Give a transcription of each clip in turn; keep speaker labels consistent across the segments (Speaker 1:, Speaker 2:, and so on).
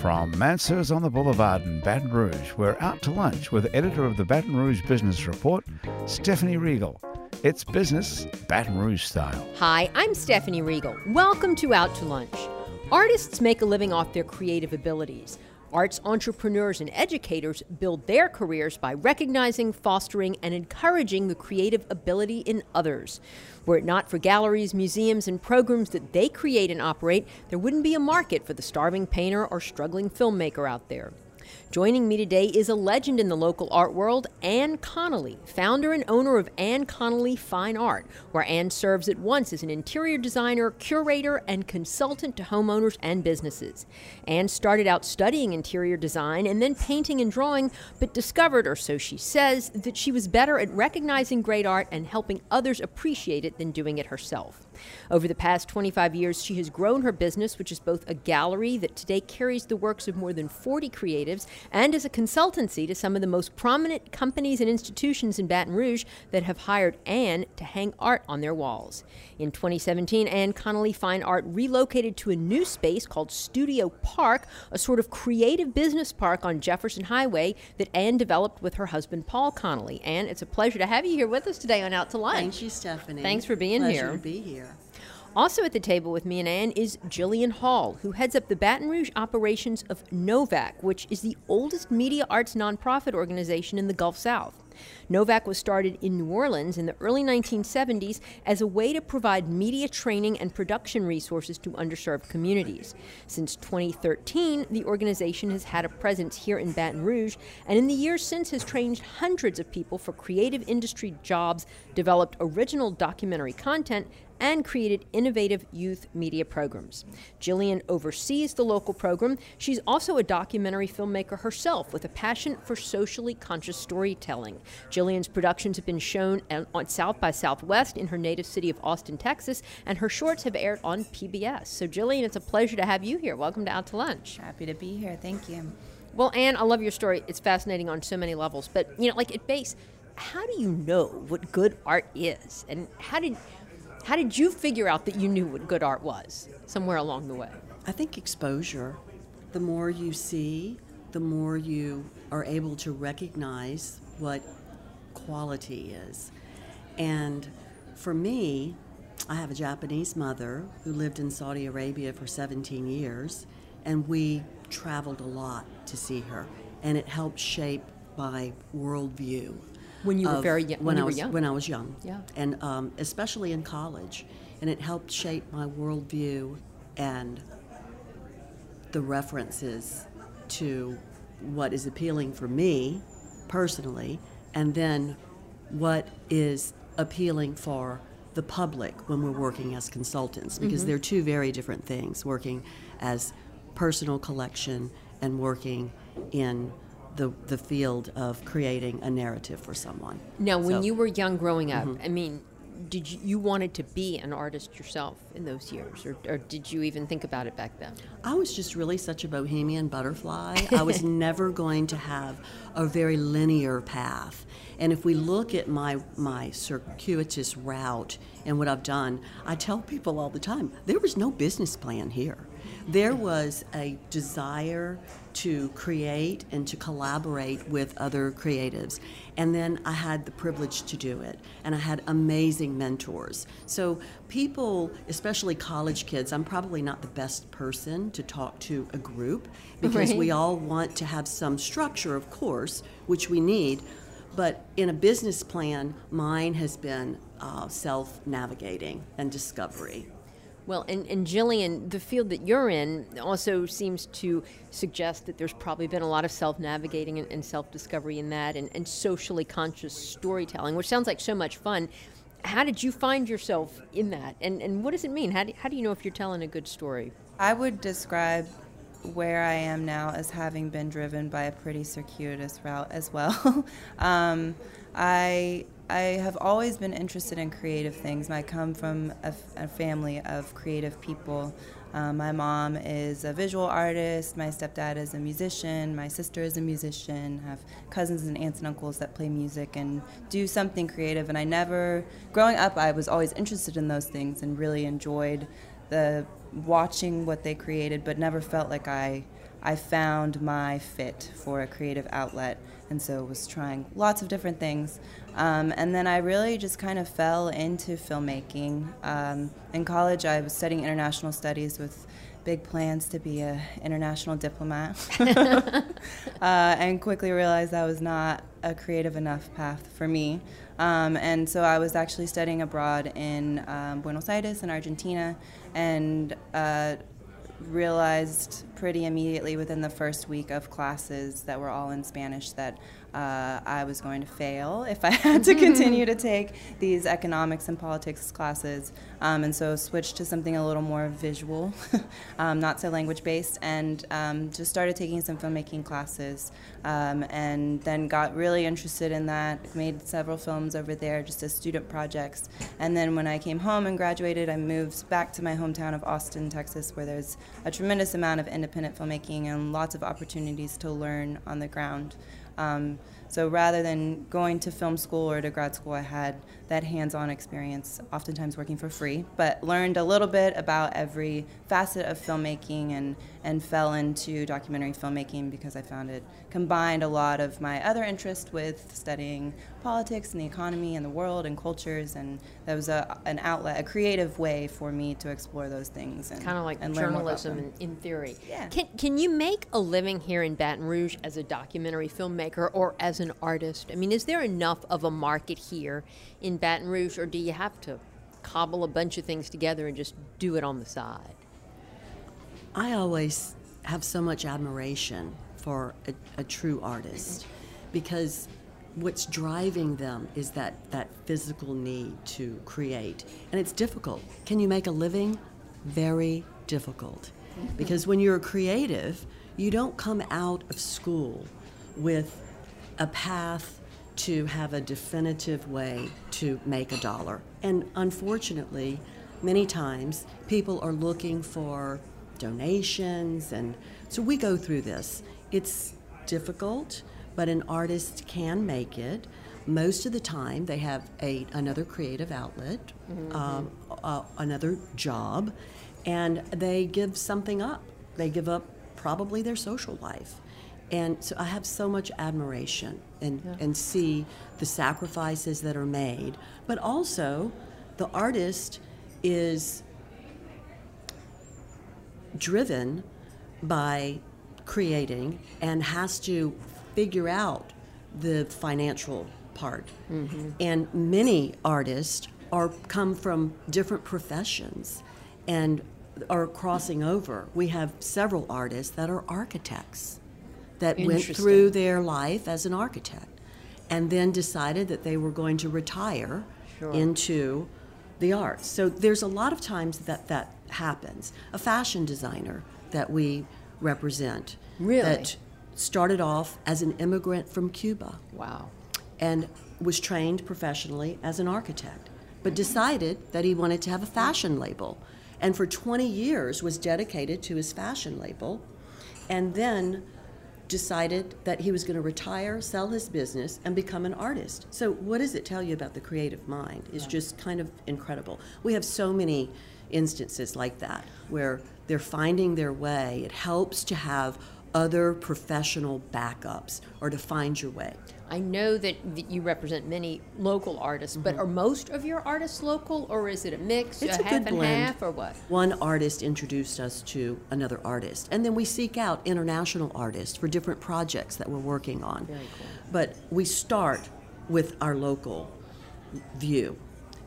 Speaker 1: From Mansur's on the Boulevard in Baton Rouge, we're out to lunch with editor of the Baton Rouge Business Report, Stephanie Riegel. It's business Baton Rouge style.
Speaker 2: Hi, I'm Stephanie Riegel. Welcome to Out to Lunch. Artists make a living off their creative abilities. Arts entrepreneurs and educators build their careers by recognizing, fostering, and encouraging the creative ability in others. Were it not for galleries, museums, and programs that they create and operate, there wouldn't be a market for the starving painter or struggling filmmaker out there. Joining me today is a legend in the local art world, Ann Connolly, founder and owner of Ann Connolly Fine Art, where Ann serves at once as an interior designer, curator, and consultant to homeowners and businesses. Ann started out studying interior design and then painting and drawing, but discovered, or so she says, that she was better at recognizing great art and helping others appreciate it than doing it herself. Over the past 25 years, she has grown her business, which is both a gallery that today carries the works of more than 40 creatives and as a consultancy to some of the most prominent companies and institutions in Baton Rouge that have hired Ann to hang art on their walls. In 2017, Ann Connolly Fine Art relocated to a new space called Studio Park, a sort of creative business park on Jefferson Highway that Ann developed with her husband Paul Connolly. Ann, it's a pleasure to have you here with us today on Out to Lunch.
Speaker 3: Thank you, Stephanie.
Speaker 2: Thanks for being
Speaker 3: Pleasure
Speaker 2: here.
Speaker 3: to be here.
Speaker 2: Also at the table with me and Ann is Jillian Hall, who heads up the Baton Rouge operations of NOVAC, which is the oldest media arts nonprofit organization in the Gulf South. NOVAC was started in New Orleans in the early 1970s as a way to provide media training and production resources to underserved communities. Since 2013, the organization has had a presence here in Baton Rouge, and in the years since has trained hundreds of people for creative industry jobs, developed original documentary content, and created innovative youth media programs. Jillian oversees the local program. She's also a documentary filmmaker herself with a passion for socially conscious storytelling. Jillian's productions have been shown on South by Southwest in her native city of Austin, Texas, and her shorts have aired on PBS. So, Jillian, it's a pleasure to have you here. Welcome to Out to Lunch.
Speaker 4: Happy to be here. Thank you.
Speaker 2: Well, Ann, I love your story. It's fascinating on so many levels. But, you know, like at base, how do you know what good art is? And how did how did you figure out that you knew what good art was somewhere along the way?
Speaker 3: I think exposure. The more you see, the more you are able to recognize what quality is. And for me, I have a Japanese mother who lived in Saudi Arabia for 17 years, and we traveled a lot to see her, and it helped shape my worldview.
Speaker 2: When you were very young.
Speaker 3: When,
Speaker 2: you
Speaker 3: I was
Speaker 2: young.
Speaker 3: when I was young.
Speaker 2: Yeah.
Speaker 3: And um, especially in college, and it helped shape my worldview and the references to what is appealing for me personally, and then what is appealing for the public when we're working as consultants, because
Speaker 2: Mm-hmm.
Speaker 3: they're two very different things working as personal collection and working in the, the field of creating a narrative for someone.
Speaker 2: Now, when
Speaker 3: So- Mm-hmm.
Speaker 2: you were young growing up, I mean, did you, you wanted to be an artist yourself in those years, or, or did you even think about it back then?
Speaker 3: I was just really such a bohemian butterfly. I was never going to have a very linear path. And if we look at my my circuitous route and what I've done, I tell people all the time, there was no business plan here. There was a desire to create and to collaborate with other creatives. And then I had the privilege to do it. And I had amazing mentors. So, people, especially college kids, I'm probably not the best person to talk to a group because
Speaker 2: Right.
Speaker 3: we all want to have some structure, of course, which we need. But in a business plan, mine has been uh, self navigating and discovery.
Speaker 2: Well, and, and Jillian, the field that you're in also seems to suggest that there's probably been a lot of self navigating and, and self discovery in that and, and socially conscious storytelling, which sounds like so much fun. How did you find yourself in that? And, and what does it mean? How do, how do you know if you're telling a good story?
Speaker 4: I would describe where I am now as having been driven by a pretty circuitous route as well. um, I I have always been interested in creative things. I come from a, a family of creative people. Um, my mom is a visual artist. My stepdad is a musician. My sister is a musician. I have cousins and aunts and uncles that play music and do something creative. And I never, growing up, I was always interested in those things and really enjoyed the watching what they created, but never felt like I I found my fit for a creative outlet, and so was trying lots of different things. Um, and then I really just kind of fell into filmmaking. Um, in college, I was studying international studies with big plans to be an international diplomat, uh, and quickly realized that was not a creative enough path for me. Um, and so I was actually studying abroad in um, Buenos Aires in Argentina, and uh, realized pretty immediately within the first week of classes that were all in Spanish that uh, I was going to fail if I had to continue to take these economics and politics classes. Um, and so switched to something a little more visual, um, not so language based, and um, just started taking some filmmaking classes. Um, and then got really interested in that, made several films over there just as student projects. And then when I came home and graduated, I moved back to my hometown of Austin, Texas, where there's a tremendous amount of independent filmmaking and lots of opportunities to learn on the ground. Um, so rather than going to film school or to grad school, I had that hands on experience, oftentimes working for free, but learned a little bit about every facet of filmmaking and, and fell into documentary filmmaking because I found it combined a lot of my other interest with studying politics and the economy and the world and cultures. And that was a, an outlet, a creative way for me to explore those things. And,
Speaker 2: kind of like
Speaker 4: and
Speaker 2: journalism in, in, theory.
Speaker 4: Yeah.
Speaker 2: Can, can you make a living here in Baton Rouge as a documentary filmmaker or as an artist? I mean, is there enough of a market here in Baton Rouge, or do you have to cobble a bunch of things together and just do it on the side?
Speaker 3: I always have so much admiration for a, a true artist because what's driving them is that, that physical need to create. And it's difficult. Can you make a living? Very difficult. Mm-hmm. Because when you're a creative, you don't come out of school with a path to have a definitive way to make a dollar. And unfortunately, many times people are looking for donations, and so we go through this. It's difficult, but an artist can make it. Most of the time, they have a another creative outlet, mm-hmm. um, uh, another job, and they give something up. They give up probably their social life and so I have so much admiration and, yeah. and see the sacrifices that are made. But also, the artist is driven by creating and has to figure out the financial part. Mm-hmm. And many artists are come from different professions and are crossing over. We have several artists that are architects that went through their life as an architect and then decided that they were going to retire sure. into the arts. So there's a lot of times that that happens. A fashion designer that we represent
Speaker 2: really?
Speaker 3: that started off as an immigrant from Cuba.
Speaker 2: Wow.
Speaker 3: And was trained professionally as an architect, but decided that he wanted to have a fashion label. And for 20 years was dedicated to his fashion label and then decided that he was going to retire, sell his business, and become an artist. So, what does it tell you about the creative mind? Is just kind of incredible. We have so many instances like that where they're finding their way. It helps to have other professional backups or to find your way.
Speaker 2: I know that, you represent many local artists, mm-hmm. but are most of your artists local, or is it a mix,
Speaker 3: it's
Speaker 2: a,
Speaker 3: a
Speaker 2: half
Speaker 3: and blend.
Speaker 2: half, or what?
Speaker 3: One artist introduced us to another artist, and then we seek out international artists for different projects that we're working on.
Speaker 2: Very cool.
Speaker 3: But we start with our local view,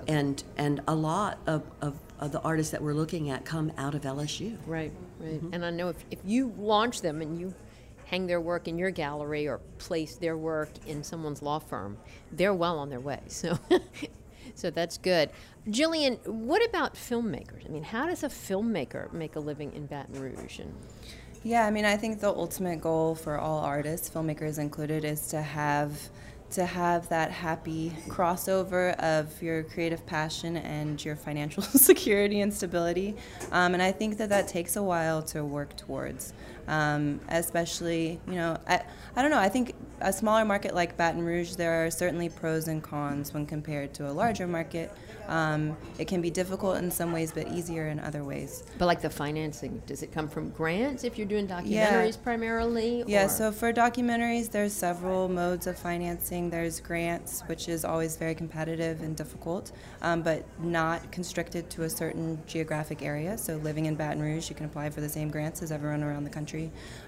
Speaker 3: okay. and and a lot of, of of the artists that we're looking at come out of LSU.
Speaker 2: Right, right. Mm-hmm. And I know if, if you launch them and you hang their work in your gallery or place their work in someone's law firm, they're well on their way. So So that's good. Jillian, what about filmmakers? I mean, how does a filmmaker make a living in Baton Rouge? And
Speaker 4: yeah, I mean, I think the ultimate goal for all artists, filmmakers included, is to have to have that happy crossover of your creative passion and your financial security and stability. Um, and I think that that takes a while to work towards. Um, especially, you know, I, I don't know, I think a smaller market like Baton Rouge, there are certainly pros and cons when compared to a larger market. Um, it can be difficult in some ways, but easier in other ways.
Speaker 2: But like the financing, does it come from grants if you're doing documentaries yeah. primarily?
Speaker 4: Yeah, so for documentaries, there's several modes of financing. There's grants, which is always very competitive and difficult, um, but not constricted to a certain geographic area. So living in Baton Rouge, you can apply for the same grants as everyone around the country.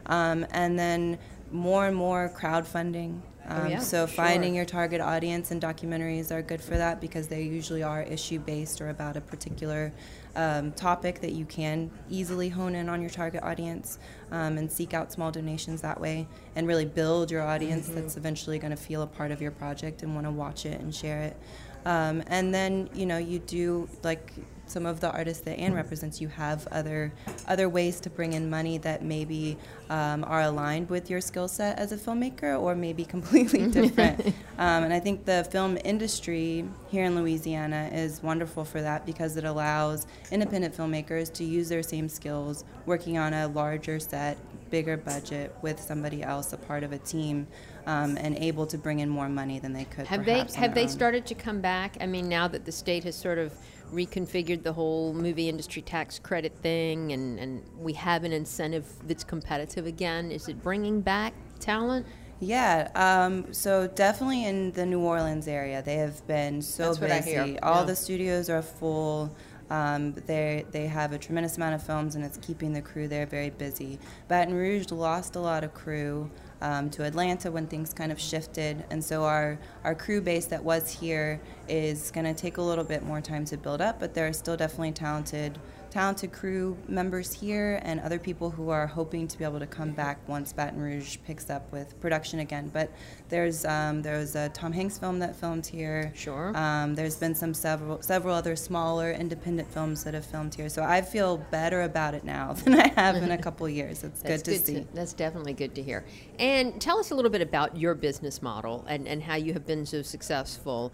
Speaker 4: Um, and then more and more crowdfunding
Speaker 2: Oh, um, oh, yeah,
Speaker 4: so
Speaker 2: sure.
Speaker 4: finding your target audience and documentaries are good for that because they usually are issue based or about a particular um, topic that you can easily hone in on your target audience um, and seek out small donations that way and really build your audience mm-hmm. that's eventually going to feel a part of your project and want to watch it and share it. Um, and then you know you do like some of the artists that Ann represents, you have other other ways to bring in money that maybe um, are aligned with your skill set as a filmmaker, or maybe completely different. um, and I think the film industry here in Louisiana is wonderful for that because it allows independent filmmakers to use their same skills working on a larger set, bigger budget with somebody else, a part of a team. Um, and able to bring in more money than they could.
Speaker 2: Have they have they
Speaker 4: own.
Speaker 2: started to come back? I mean, now that the state has sort of reconfigured the whole movie industry tax credit thing, and, and we have an incentive that's competitive again. Is it bringing back talent?
Speaker 4: Yeah, um, so definitely in the New Orleans area, they have been so
Speaker 2: That's
Speaker 4: busy. All yeah. the studios are full. Um, they they have a tremendous amount of films, and it's keeping the crew there very busy. Baton Rouge lost a lot of crew um, to Atlanta when things kind of shifted. And so our, our crew base that was here is going to take a little bit more time to build up, but there are still definitely talented talented crew members here and other people who are hoping to be able to come back once Baton Rouge picks up with production again. But there's um, there was a Tom Hanks film that filmed here.
Speaker 2: Sure.
Speaker 4: Um, there's been some several several other smaller independent films that have filmed here. So I feel better about it now than I have in a couple years. It's good to
Speaker 2: good
Speaker 4: see.
Speaker 2: To, that's definitely good to hear. And tell us a little bit about your business model and, and how you have been so successful.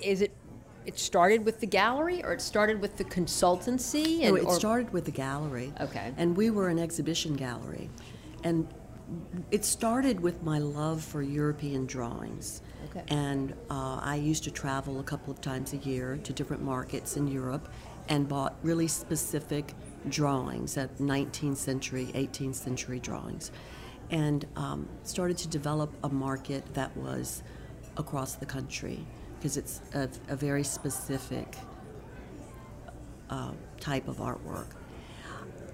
Speaker 2: Is it it started with the gallery or it started with the consultancy?
Speaker 3: And, no, it started with the gallery.
Speaker 2: Okay.
Speaker 3: And we were an exhibition gallery. And it started with my love for European drawings.
Speaker 2: Okay.
Speaker 3: And uh, I used to travel a couple of times a year to different markets in Europe and bought really specific drawings at 19th century, 18th century drawings. And um, started to develop a market that was across the country because it's a, a, very specific uh, type of artwork.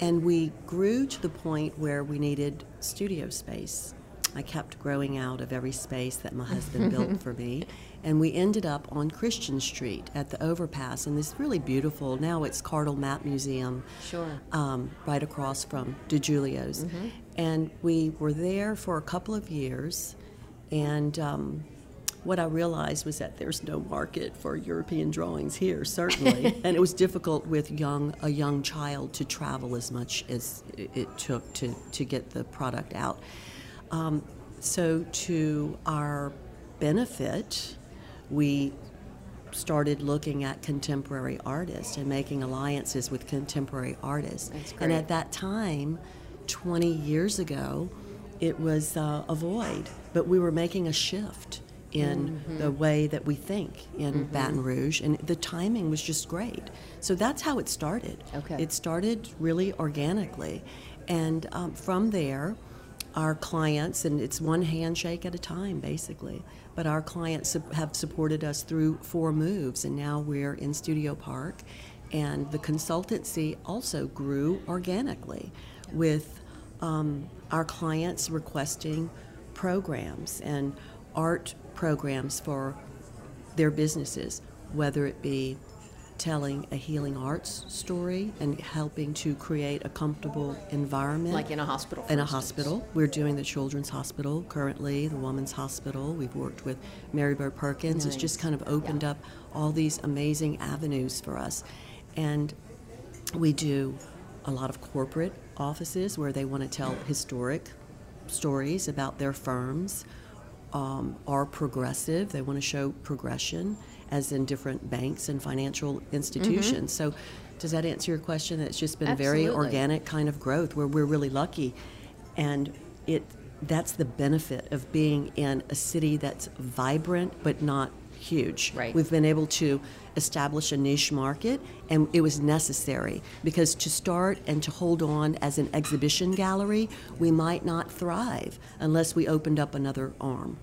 Speaker 3: And we grew to the point where we needed studio space. I kept growing out of every space that my husband built for me. And we ended up on Christian Street at the overpass in this really beautiful, now it's Cardle Map Museum.
Speaker 2: Sure.
Speaker 3: Um, right across from DiGiulio's. Mm-hmm. And we were there for a couple of years. And um, what I realized was that there's no market for European drawings here, certainly, and it was difficult with young a young child to travel as much as it took to to get the product out. Um, so, to our benefit, we started looking at contemporary artists and making alliances with contemporary artists. And at that time, 20 years ago, it was uh, a void, but we were making a shift in mm-hmm. the way that we think in mm-hmm. Baton Rouge, and the timing was just great. So that's how it started.
Speaker 2: Okay.
Speaker 3: It started really organically, and um, from there, our clients, and it's one handshake at a time, basically. But our clients have supported us through four moves, and now we're in Studio Park, and the consultancy also grew organically, with um, our clients requesting programs and art programs for their businesses, whether it be telling a healing arts story and helping to create a comfortable environment.
Speaker 2: Like in a hospital.
Speaker 3: in a
Speaker 2: instance.
Speaker 3: hospital. We're doing the Children's Hospital currently, the Women's Hospital. We've worked with Mary Bird Perkins. It's just kind of opened
Speaker 2: Yeah.
Speaker 3: up all these amazing avenues for us. And we do a lot of corporate offices where they want to tell historic stories about their firms um, are progressive. They want to show progression, as in different banks and financial institutions. So, does that answer your question? It's just been a
Speaker 2: very
Speaker 3: organic kind of growth where we're really lucky, and it that's the benefit of being in a city that's vibrant but not huge.
Speaker 2: Right.
Speaker 3: We've been able to establish a niche market, and it was necessary because to start and to hold on as an exhibition gallery, we might not thrive unless we opened up another arm.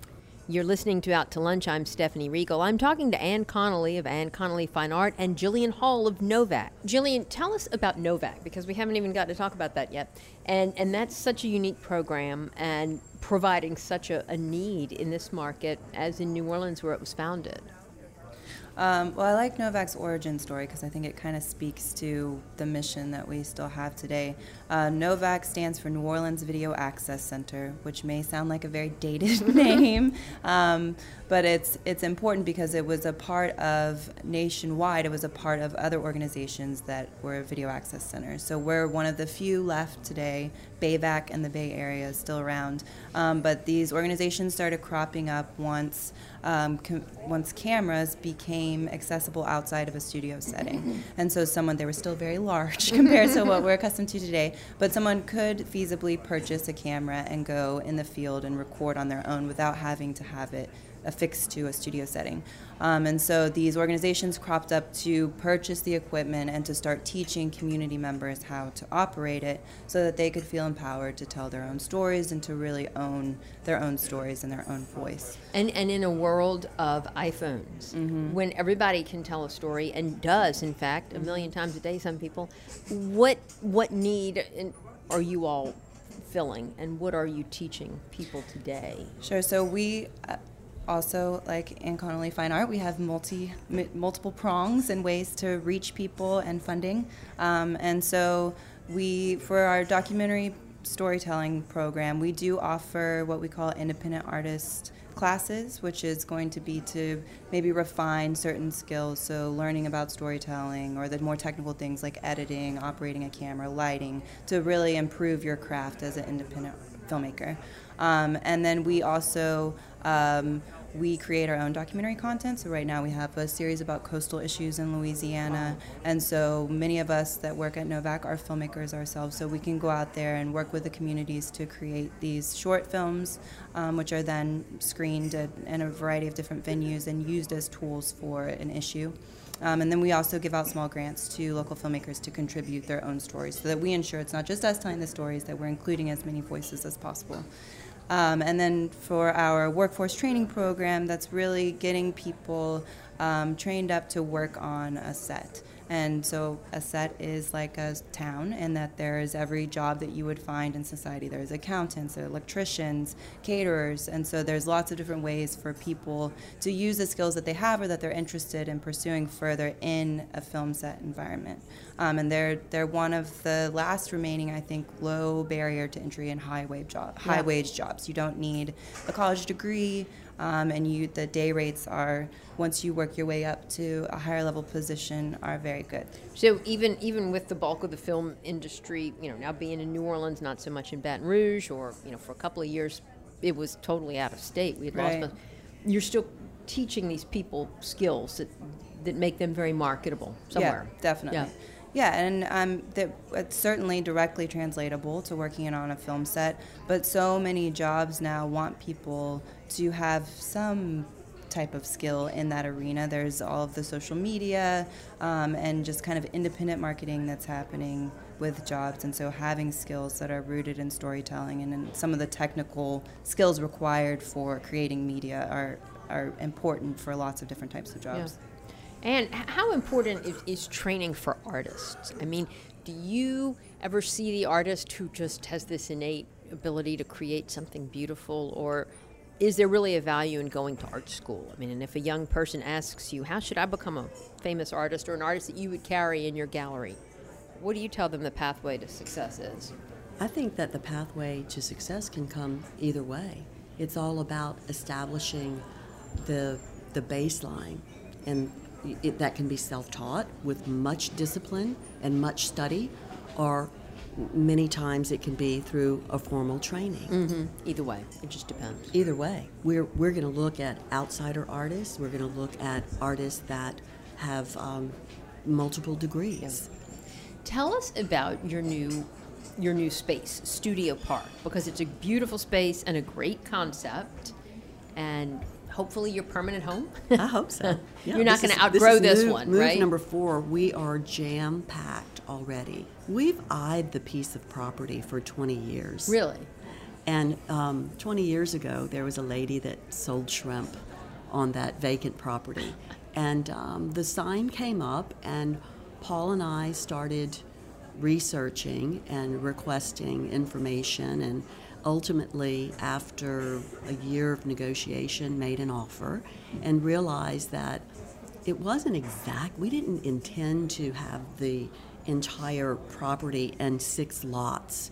Speaker 2: You're listening to Out to Lunch. I'm Stephanie Riegel. I'm talking to Ann Connolly of Ann Connolly Fine Art and Jillian Hall of NOVAC. Jillian, tell us about NOVAC because we haven't even got to talk about that yet. And and that's such a unique program and providing such a, a need in this market as in New Orleans where it was founded.
Speaker 4: Um, well, I like NOVAC's origin story because I think it kind of speaks to the mission that we still have today. Uh, NOVAC stands for New Orleans Video Access Center, which may sound like a very dated name, um, but it's it's important because it was a part of nationwide. It was a part of other organizations that were video access centers. So we're one of the few left today. BayVac and the Bay Area is still around, um, but these organizations started cropping up once um, com- once cameras became accessible outside of a studio setting. And so someone, they were still very large compared to what we're accustomed to today, but someone could feasibly purchase a camera and go in the field and record on their own without having to have it affixed to a studio setting. Um, and so these organizations cropped up to purchase the equipment and to start teaching community members how to operate it so that they could feel empowered to tell their own stories and to really own their own stories and their own voice.
Speaker 2: And, and in a world of iPhones, when everybody can tell a story and does, in fact, a million times a day, some people, what what need are you all filling, and what are you teaching people today?
Speaker 4: Sure. So we uh, also, like Ann Connolly Fine Art, we have multi m- multiple prongs and ways to reach people and funding. Um, and so we, for our documentary storytelling program, we do offer what we call independent artist classes, which is going to be to maybe refine certain skills. So, learning about storytelling or the more technical things like editing, operating a camera, lighting, to really improve your craft as an independent filmmaker. Um, and then we also um, we create our own documentary content. So right now we have a series about coastal issues in Louisiana, and so many of us that work at NOVAC are filmmakers ourselves. So we can go out there and work with the communities to create these short films, um, which are then screened at, in a variety of different venues and used as tools for an issue. Um, and then we also give out small grants to local filmmakers to contribute their own stories so that we ensure it's not just us telling the stories, that we're including as many voices as possible. Um, and then for our workforce training program, that's really getting people um, trained up to work on a set. And so a set is like a town, in that there is every job that you would find in society. There's accountants, there electricians, caterers, and so there's lots of different ways for people to use the skills that they have or that they're interested in pursuing further in a film set environment. Um, and they're they're one of the last remaining, I think, low barrier to entry and high wage job, high
Speaker 2: Yeah.
Speaker 4: wage jobs. You don't need a college degree, um, and you the day rates are once you work your way up to a higher level position are very good.
Speaker 2: So even even with the bulk of the film industry, you know, now being in New Orleans, not so much in Baton Rouge, or you know, for a couple of years, it was totally out of state. We had
Speaker 4: Right.
Speaker 2: lost. You're still teaching these people skills that that make them very marketable somewhere.
Speaker 4: Yeah, definitely.
Speaker 2: Yeah.
Speaker 4: Yeah, and um, that it's certainly directly translatable to working on a film set. But so many jobs now want people to have some type of skill in that arena. There's all of the social media um, and just kind of independent marketing that's happening with jobs, and so having skills that are rooted in storytelling and in some of the technical skills required for creating media are are important for lots of different types of jobs.
Speaker 2: And how important is, is training for artists? I mean, do you ever see the artist who just has this innate ability to create something beautiful, or is there really a value in going to art school? I mean, and if a young person asks you, how should I become a famous artist or an artist that you would carry in your gallery? What do you tell them the pathway to success is?
Speaker 3: I think that the pathway to success can come either way. It's all about establishing the the baseline, and it, that can be self-taught with much discipline and much study, or many times it can be through a formal training.
Speaker 2: Mm-hmm. Either way, it just depends.
Speaker 3: Either way, we're we're going to look at outsider artists. We're going to look at artists that have um, multiple degrees.
Speaker 2: Tell us about your new your new space, Studio Park, because it's a beautiful space and a great concept, and hopefully your permanent home.
Speaker 3: I hope so. Yeah,
Speaker 2: You're not going to outgrow
Speaker 3: is
Speaker 2: this
Speaker 3: move-
Speaker 2: one,
Speaker 3: move
Speaker 2: right?
Speaker 3: number four, we are jam packed already. We've eyed the piece of property for 20 years.
Speaker 2: really?
Speaker 3: And um, 20 years ago, there was a lady that sold shrimp on that vacant property. And um, the sign came up, and Paul and I started researching and requesting information. And ultimately, after a year of negotiation, made an offer and realized that it wasn't exact. We didn't intend to have the entire property and six lots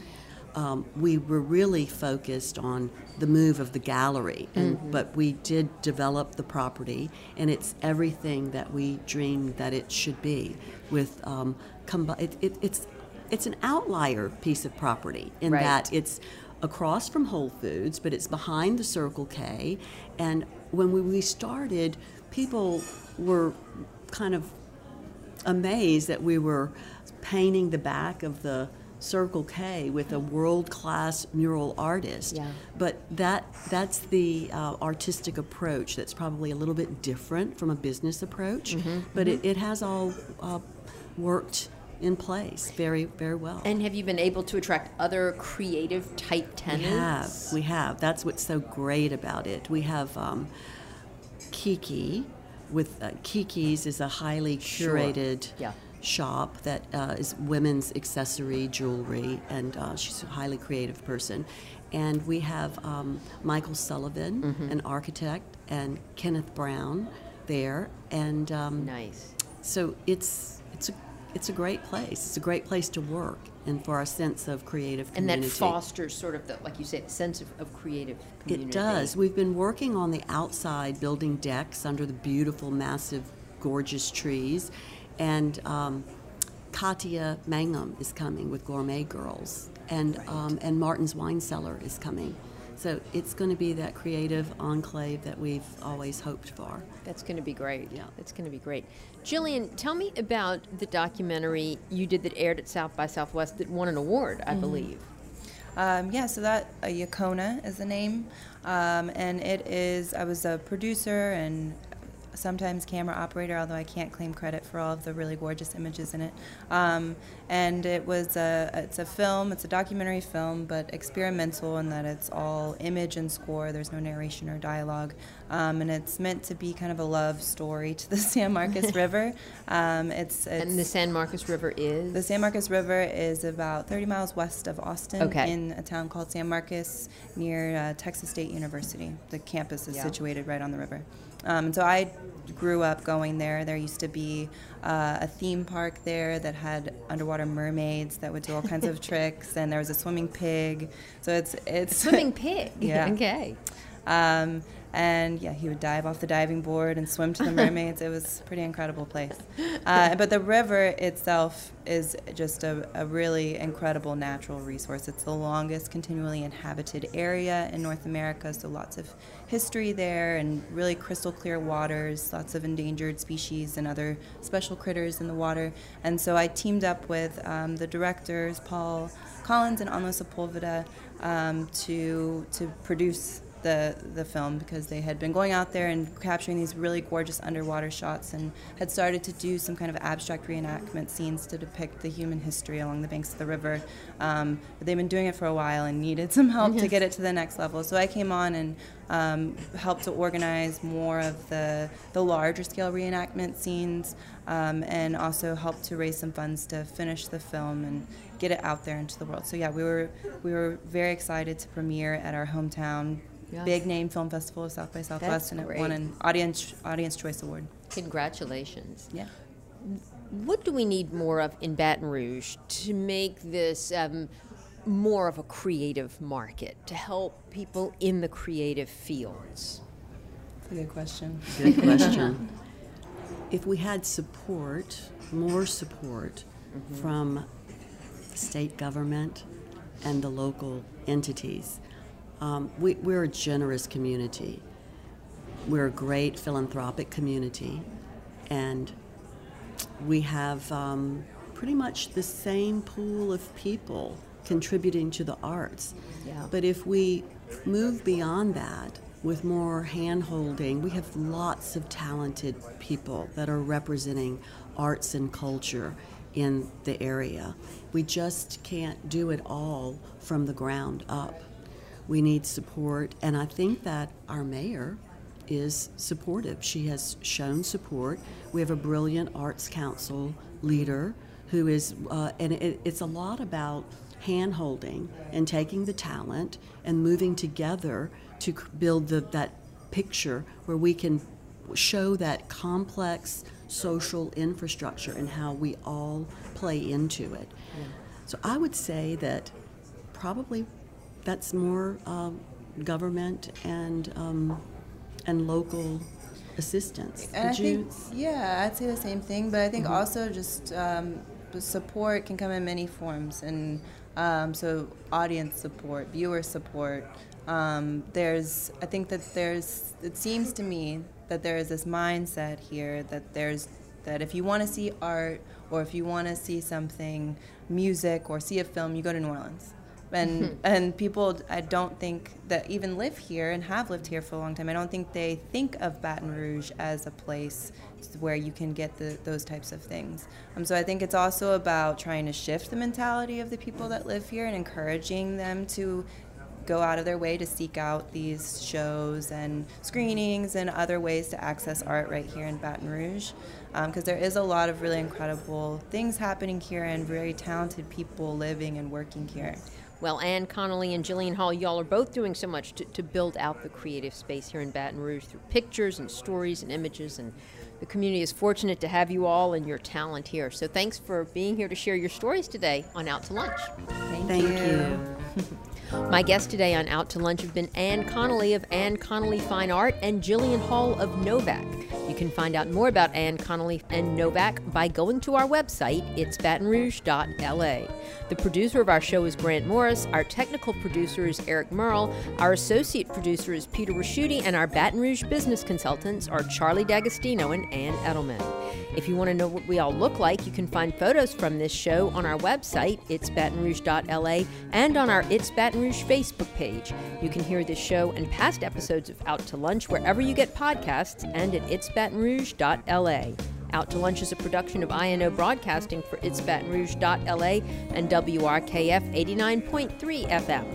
Speaker 3: um, we were really focused on the move of the gallery, and, but we did develop the property, and it's everything that we dreamed that it should be. With um, combi- it, it, it's it's an outlier piece of property in
Speaker 2: Right.
Speaker 3: that it's across from Whole Foods, but it's behind the Circle K, and when we, we started, people were kind of amazed that we were painting the back of the Circle K with a world-class mural artist.
Speaker 2: Yeah.
Speaker 3: But that that's the uh, artistic approach that's probably a little bit different from a business approach.
Speaker 2: Mm-hmm,
Speaker 3: But It, it has all uh, worked in place very very well.
Speaker 2: And have you been able to attract other creative type
Speaker 3: We
Speaker 2: tenants?
Speaker 3: have. We have. That's what's so great about it. We have um, Kiki. With uh, Kiki's is a highly
Speaker 2: Sure.
Speaker 3: curated
Speaker 2: Yeah.
Speaker 3: shop that uh, is women's accessory jewelry, and uh, she's a highly creative person. And we have um, Michael Sullivan,
Speaker 2: Mm-hmm.
Speaker 3: an architect, and Kenneth Brown there, and um,
Speaker 2: Nice.
Speaker 3: so it's it's a it's a great place. It's a great place to work, and for our sense of creative community.
Speaker 2: And that fosters sort of the, like you said, sense of, of creative community.
Speaker 3: It does. We've been working on the outside, building decks under the beautiful, massive, gorgeous trees. And um, Katia Mangum is coming with Gourmet Girls, and um, and Martin's Wine Cellar is coming. So it's going to be that creative enclave that we've always hoped for.
Speaker 2: That's going to be great.
Speaker 3: Yeah.
Speaker 2: That's going to be great. Jillian, tell me about the documentary you did that aired at South by Southwest that won an award,
Speaker 3: Mm-hmm.
Speaker 2: I believe.
Speaker 4: Um, yeah, so that uh, Yakona is the name, um, and it is. I was a producer and sometimes camera operator, although I can't claim credit for all of the really gorgeous images in it. Um, and it was a it's a film. It's a documentary film, but experimental in that it's all image and score. There's no narration or dialogue, um, and it's meant to be kind of a love story to the San Marcos River. Um, it's, it's
Speaker 2: And the San Marcos River is?
Speaker 4: the San Marcos River is about 30 miles west of Austin
Speaker 2: Okay.
Speaker 4: in a town called San Marcos near uh, Texas State University. The campus is
Speaker 2: Yeah.
Speaker 4: situated right on the river. Um, and so I grew up going there. There used to be uh, a theme park there that had underwater mermaids that would do all kinds of tricks, and there was a swimming pig. So it's it's
Speaker 2: Swimming pig.
Speaker 4: Yeah.
Speaker 2: okay.
Speaker 4: um, and yeah, he would dive off the diving board and swim to the mermaids. it was a pretty incredible place. Uh, but the river itself is just a, a really incredible natural resource. It's the longest continually inhabited area in North America, so lots of history there and really crystal clear waters, lots of endangered species and other special critters in the water. And so I teamed up with um, the directors, Paul Collins and Anlo Sepulveda, um, to, to produce the the film because they had been going out there and capturing these really gorgeous underwater shots and had started to do some kind of abstract reenactment scenes to depict the human history along the banks of the river. Um, but they've been doing it for a while and needed some help to get it to the next level. So I came on and um, helped to organize more of the the larger scale reenactment scenes um, and also helped to raise some funds to finish the film and get it out there into the world. So yeah, we were we were very excited to premiere at our hometown yeah. big name film festival of South by Southwest,
Speaker 2: That's
Speaker 4: and
Speaker 2: great.
Speaker 4: it won an audience audience choice award.
Speaker 2: Congratulations.
Speaker 4: Yeah.
Speaker 2: What do we need more of in Baton Rouge to make this um, more of a creative market to help people in the creative fields?
Speaker 4: That's a good question.
Speaker 3: Good question. if we had support, more support mm-hmm. from state government and the local entities, um, we, we're a generous community. We're a great philanthropic community, and we have um, pretty much the same pool of people contributing to the arts.
Speaker 2: Yeah.
Speaker 3: But if we move beyond that with more hand holding, we have lots of talented people that are representing arts and culture in the area. We just can't do it all from the ground up. We need support, and I think that our mayor is supportive. She has shown support. We have a brilliant arts council leader who is, uh, and it, it's a lot about hand holding and taking the talent and moving together to build the, that picture where we can show that complex social infrastructure and how we all play into it. Yeah. So I would say that probably that's more uh, government and um, and local assistance.
Speaker 4: And Would I think, yeah, I'd say the same thing. But I think mm-hmm. also just um, support can come in many forms, and um, so audience support, viewer support. Um, there's, I think that there's. It seems to me that there is this mindset here that there's that if you want to see art or if you want to see something, music or see a film, you go to New Orleans and mm-hmm. and people I don't think that even live here and have lived here for a long time. I don't think they think of Baton Rouge as a place where you can get the, those types of things. Um, so I think it's also about trying to shift the mentality of the people that live here and encouraging them to go out of their way to seek out these shows and screenings and other ways to access art right here in Baton Rouge. Because um, there is a lot of really incredible things happening here and very talented people living and working here.
Speaker 2: Well, Ann Connolly and Jillian Hall, y'all are both doing so much to, to build out the creative space here in Baton Rouge through pictures and stories and images. And the community is fortunate to have you all and your talent here. So thanks for being here to share your stories today on Out to Lunch.
Speaker 4: Thank,
Speaker 3: Thank
Speaker 4: you.
Speaker 3: you.
Speaker 2: My guests today on Out to Lunch have been Ann Connolly of Ann Connolly Fine Art and Jillian Hall of NOVAC. You can find out more about Ann Connolly and NOVAC by going to our website, it's batonrouge.la. The producer of our show is Grant Morris, our technical producer is Eric Merle, our associate producer is Peter Ricchiuti, and our Baton Rouge business consultants are Charlie D'Agostino and Ann Edelman. If you want to know what we all look like, you can find photos from this show on our website, it's batonrouge.la, and on our It's Baton Rouge Facebook page. You can hear this show and past episodes of Out to Lunch wherever you get podcasts and at itsbatonrouge.la. Out to Lunch is a production of INO Broadcasting for itsbatonrouge.la and WRKF 89.3 FM.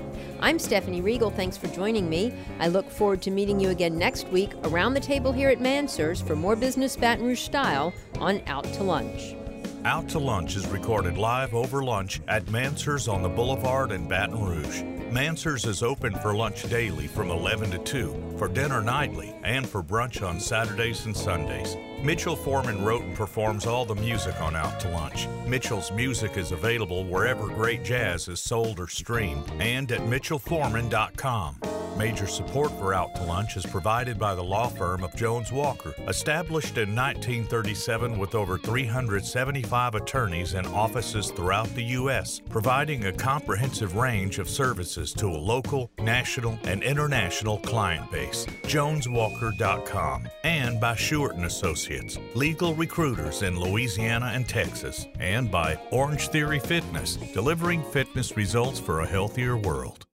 Speaker 2: I'm Stephanie Riegel. Thanks for joining me. I look forward to meeting you again next week around the table here at Mansur's for more business Baton Rouge style on Out to Lunch.
Speaker 5: Out to Lunch is recorded live over lunch at Mansur's on the Boulevard in Baton Rouge. Mansur's is open for lunch daily from 11 to 2, for dinner nightly, and for brunch on Saturdays and Sundays. Mitchell Foreman wrote and performs all the music on Out to Lunch. Mitchell's music is available wherever great jazz is sold or streamed and at mitchellforeman.com. Major support for Out to Lunch is provided by the law firm of Jones Walker, established in 1937 with over 375 attorneys and offices throughout the U.S., providing a comprehensive range of services to a local, national, and international client base. JonesWalker.com and by Shewart and Associates, legal recruiters in Louisiana and Texas, and by Orange Theory Fitness, delivering fitness results for a healthier world.